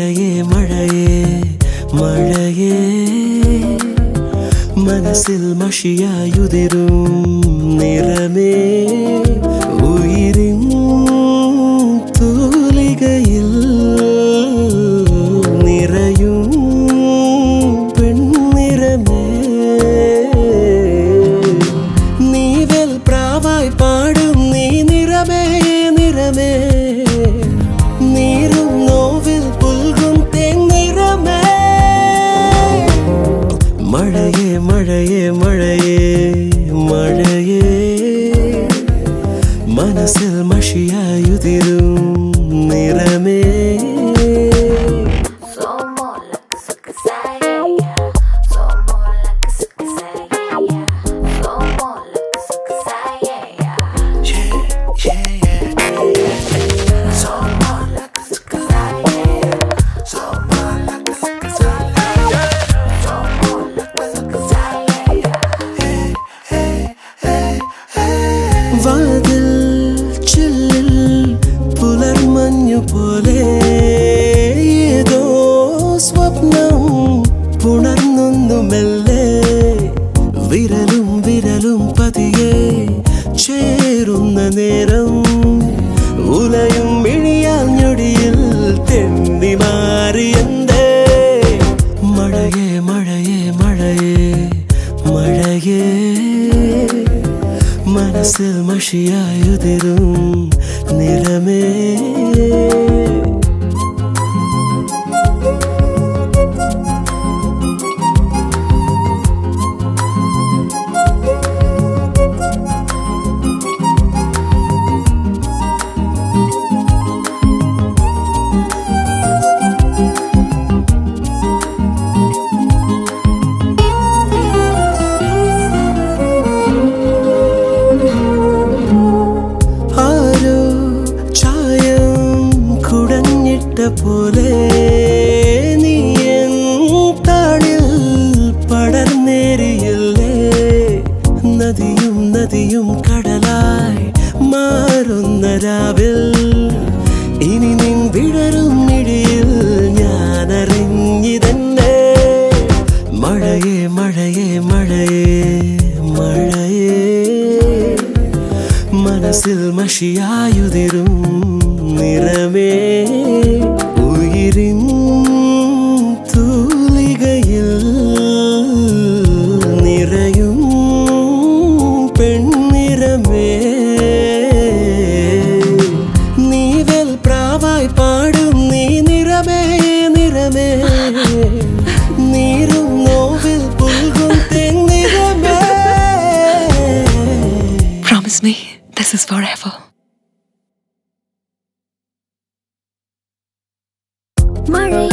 മഴയേ മഴയേ മഴയേ. മനസ്സിൽ മഷിയായുതിരും നിറമേ. വാതിൽ ചില്ലിൽ പുലർമഞ്ഞു പോലെ ഏതോ സ്വപ്നം പുണർന്നൊന്നു മെല്ലെ. വിരലും വിരലും പതിയെ ചേരുന്ന നേരം ഉലയും മനസ്സിൽ മഷിയായുതിരും നിറമേ പോലെ നീ താളിൽ പടർന്നേറിയല്ലേ നദിയും നദിയും കടലായി മാറുന്ന രാവിൽ ഇനി നിൻ വിടരും മിഴിയിൽ മനസ്സിൽ മഷിയായുതിരും നിറമേ. is forever. Marie.